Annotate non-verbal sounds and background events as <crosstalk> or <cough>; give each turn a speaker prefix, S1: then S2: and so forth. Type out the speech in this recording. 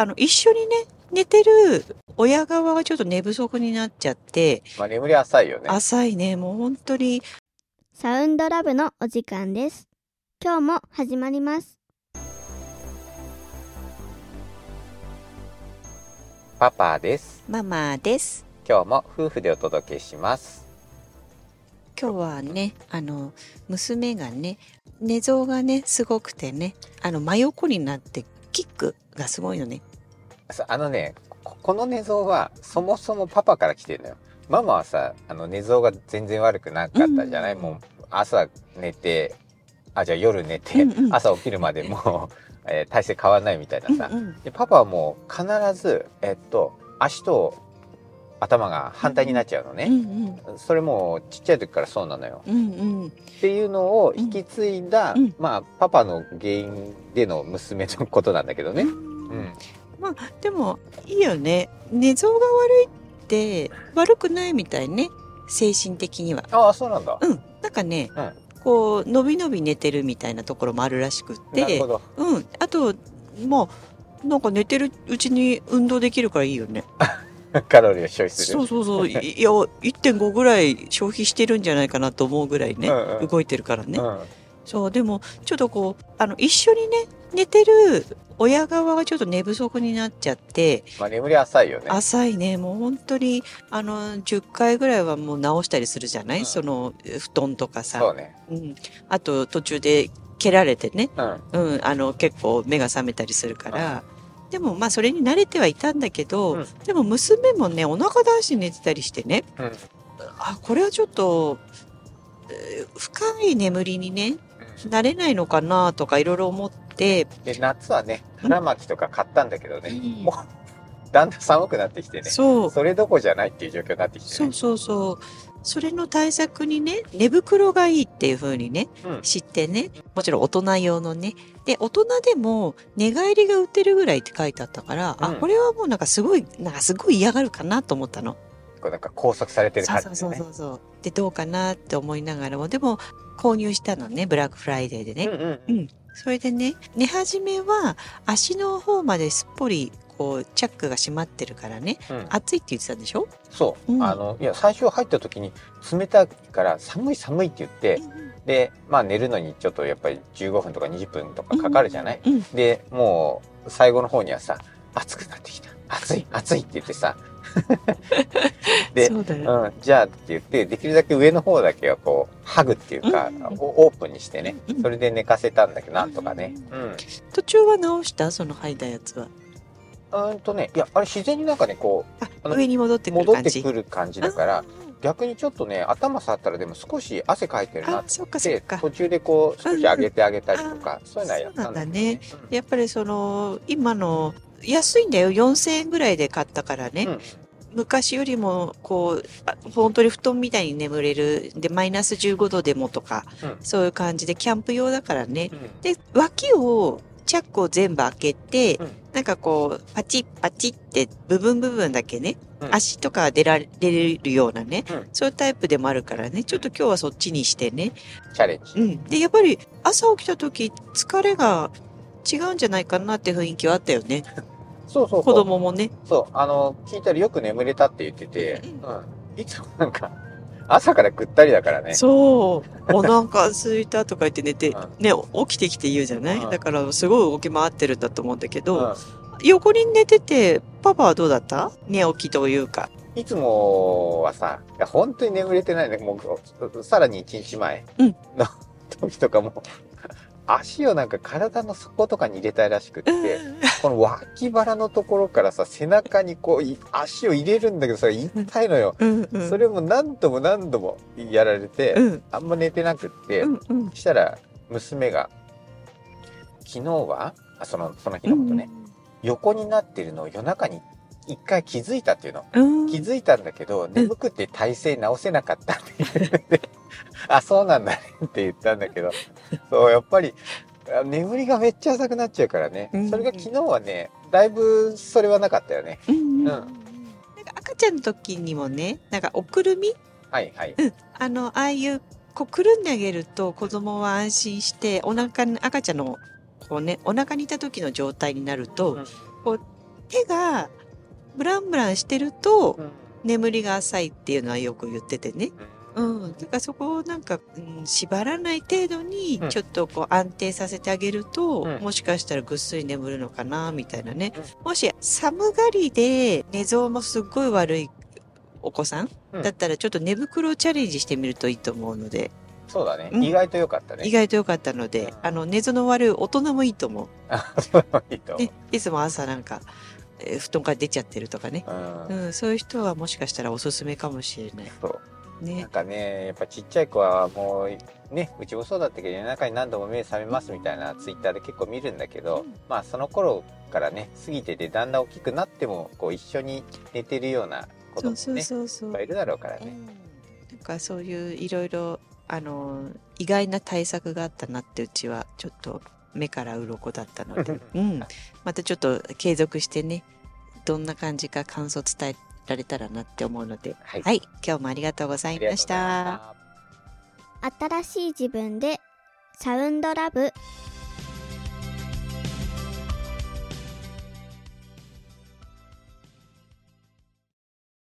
S1: あの、一緒にね、寝てる親側がちょっと寝不足になっちゃって、
S2: まあ眠り浅いよね。
S1: 浅いね、もう本当に、
S3: サウンドラブのお時間です。今日も始まります。
S2: パパです。
S1: ママです。
S2: 今日も夫婦でお届けします。
S1: 今日はね、あの、娘がね、寝相がね、すごくてね、あの、真横になって、キックがすごいのね。
S2: さあのね、ここの寝相はそもそもパパから来てるのよ。ママはさ、あの寝相が全然悪くなかったじゃない、
S1: うん
S2: もう朝寝て、あ、じゃあ夜寝て、
S1: うんうん
S2: 朝起きるまでもう、<laughs> えー体勢変わんないみたいなさ。
S1: うんうん
S2: でパパはもう必ず、えっと、足と頭が反対になっちゃうの
S1: うん
S2: ね。
S1: うん
S2: それもうちっちゃい時からそうなのよ。
S1: うんうん
S2: っていうのを引き継いだ、
S1: うん
S2: まあパパの原因での娘のことなんだけどね。うん。
S1: まあでもいいよね。寝相が悪いって悪くないみたいね。精神的には。
S2: ああ、そうなんだ。
S1: うん。なんかね、
S2: うん
S1: こう伸び伸び寝てるみたいなところもあるらしくって
S2: なるほど。
S1: うん。あとまあなんか寝てるうちに運動できるからいいよね。<laughs>
S2: カロリーを消費する。
S1: そうそうそう。いいや1.5ぐらい消費してるんじゃないかなと思うぐらいね、
S2: うんうん。
S1: 動いてるからね、
S2: うん。
S1: そうでもちょっとこうあの一緒にね寝てる親側がちょっと寝不足になっちゃって
S2: まあ眠り浅いよね。
S1: 浅いね。もう本当にあの10回ぐらいはもう直したりするじゃない、
S2: うん。
S1: その布団とかさ。
S2: そうね。
S1: うん、あと途中で蹴られてね、
S2: うん。
S1: うん、あの結構目が覚めたりするから、でもまあそれに慣れてはいたんだけど、
S2: うん。
S1: でも娘もねお腹出して寝てたりしてね。
S2: うん。
S1: あこれはちょっとえー深い眠りにねなれないのかなとかいろいろ思って、
S2: で、夏はね、腹巻きとか買ったんだけどね、
S1: うん
S2: もう、だんだん寒くなってきてね。
S1: そう
S2: それどころじゃないっていう状況になってきてね。
S1: そうそうそうそれの対策にね寝袋がいいっていう風にね
S2: うん。
S1: 知ってねもちろん大人用のねで大人でも寝返りが打てるぐらいって書いてあったから、あ
S2: うん
S1: これはもうなんかすごいなんかすごい嫌がるかなと思ったの。
S2: こうなんか拘束されてる感じでね
S1: そうそうそう。そうでどうかなって思いながらもでも購入したのねブラックフライデーでね。
S2: うんうん
S1: うんそれでね寝始めは足の方まですっぽりこうチャックが閉まってるからね
S2: うん。
S1: 暑いって言ってたんでしょ、
S2: そう。
S1: うん
S2: あの、いや、最初入った時に冷たいから寒い寒いって言って、で、まあ寝るのにちょっとやっぱり15分とか20分とかかかるじゃない、
S1: うん
S2: で、もう最後の方にはさ、暑くなってきた。暑い、暑いって言ってさ。<laughs> で、
S1: そう
S2: うん、じゃあって言って、できるだけ上の方だけはこう、ハグっていうか、
S1: うん。
S2: おオープンにしてね
S1: うん、
S2: それで寝かせたんだけど、なんとかね。うん。
S1: 途中は直した？その履いたやつは。
S2: うーんとね、いや、あれ自然になんかね、こ
S1: あ
S2: あの
S1: 上に戻って
S2: う、
S1: くる感じ。
S2: 戻ってくる感じだから
S1: あ、
S2: 逆にちょっとね、頭触ったらでも少し汗かいてるなっ
S1: あそっかそか。
S2: 途中でこう少し上げてあげたりとか、そういうのはやったんだけどね。
S1: やっぱりその今の安いんだよ。4000円ぐらいで買ったからね、
S2: うん
S1: 昔よりもこうあ本当に布団みたいに眠れる。でマイナス15度でもとか、
S2: うん。
S1: そういう感じでキャンプ用だからね。
S2: うん。うん
S1: で脇をチャックを全部開けて、
S2: うん。
S1: なんかこうパチッパチッって部分部分だけね、
S2: うん。
S1: 足とか出られるようなね、
S2: うん。
S1: そういうタイプでもあるからね。ちょっと今日はそっちにしてね、
S2: チャレンジ。
S1: うん、でやっぱり朝起きた時疲れが違うんじゃないかなって雰囲気はあったよね <laughs>
S2: そうそうそう。
S1: 子供もね。
S2: そう、あの、聞いたらよく眠れたって言ってて、
S1: う
S2: うん。いつもなんか、朝からぐったりだからね。
S1: そう。お腹空いたとか言って寝て、
S2: うん。
S1: ね起きてきて言うじゃない、
S2: うん。
S1: だからすごい動き回ってるんだと思うんだけ
S2: う
S1: ど、
S2: ん。
S1: 横に寝ててパパはどうだった？寝起きというか。
S2: いつもはさ、本当に眠れてないね。もう、さらに1日前
S1: うん。
S2: の時とかも、足をなんか体の底とかに入れたいらしくって、この脇腹のところからさ、背中にこうい、足を入れるんだけど、それ痛いのよ。
S1: うんうん
S2: それも何度も何度もやられて、
S1: うん。
S2: あんま寝てなくって、
S1: うんうん。
S2: したら娘が、昨日は、あその、その日のことね、横になってるのを夜中に一回気づいたっていうの。
S1: うん。
S2: 気づいたんだけど、眠くて体勢直せなかったって言って、<laughs> あ、そうなんだねって言ったんだけど、そう、やっぱり、あ眠りがめっちゃ浅くなっちゃうからね。
S1: うん
S2: それが昨日はね、だいぶそれはなかったよね。
S1: うんうん
S2: うん。
S1: なんか赤ちゃんの時にもねなんかおくるみ？
S2: はいはい。
S1: あのああいうこうくるんであげると子供は安心してお腹に赤ちゃんのこうねお腹にいた時の状態になると、
S2: うん。
S1: こう手がブランブランしてると
S2: うん。
S1: 眠りが浅いっていうのはよく言っててね。
S2: う
S1: うん。ん。だからそこをなんか、うん、縛らない程度に
S2: うん。
S1: ちょっとこう安定させてあげると、
S2: うん。
S1: もしかしたらぐっすり眠るのかな、みたいなね。
S2: う
S1: もし寒がりで寝相もすっごい悪いお子さん、
S2: うん。
S1: だったらちょっと寝袋をチャレンジしてみるといいと思うので、
S2: そうだね、
S1: うん。
S2: 意外と良かったね。
S1: 意外と良かったので、
S2: うん。
S1: あの、寝相の悪い大人もいいと思う。
S2: あそういいと思う。
S1: ね、いつも朝なんか、えー布団から出ちゃってるとかね。
S2: うん。
S1: うん、そういう人はもしかしたらおすすめかもしれない。
S2: そうな
S1: ね
S2: ん。かねやっぱちっちゃい子はもうねうちもそうだったけど夜中に何度も目覚めますみたいなツイッターで結構見るんだけど、
S1: うん。
S2: まあその頃からね過ぎててだんだん大きくなってもこう一緒に寝てるような子供もねいっぱいいるだろうからね、
S1: うん。なんかそういういろいろあの意外な対策があったなってうちはちょっと目から鱗だったので、<laughs> うん、またちょっと継続してねどんな感じか感想伝えられたらなって思うので。
S2: はい。
S1: はい。今日もありがとうございま
S2: した。
S3: 新しい自分でサウンドラブ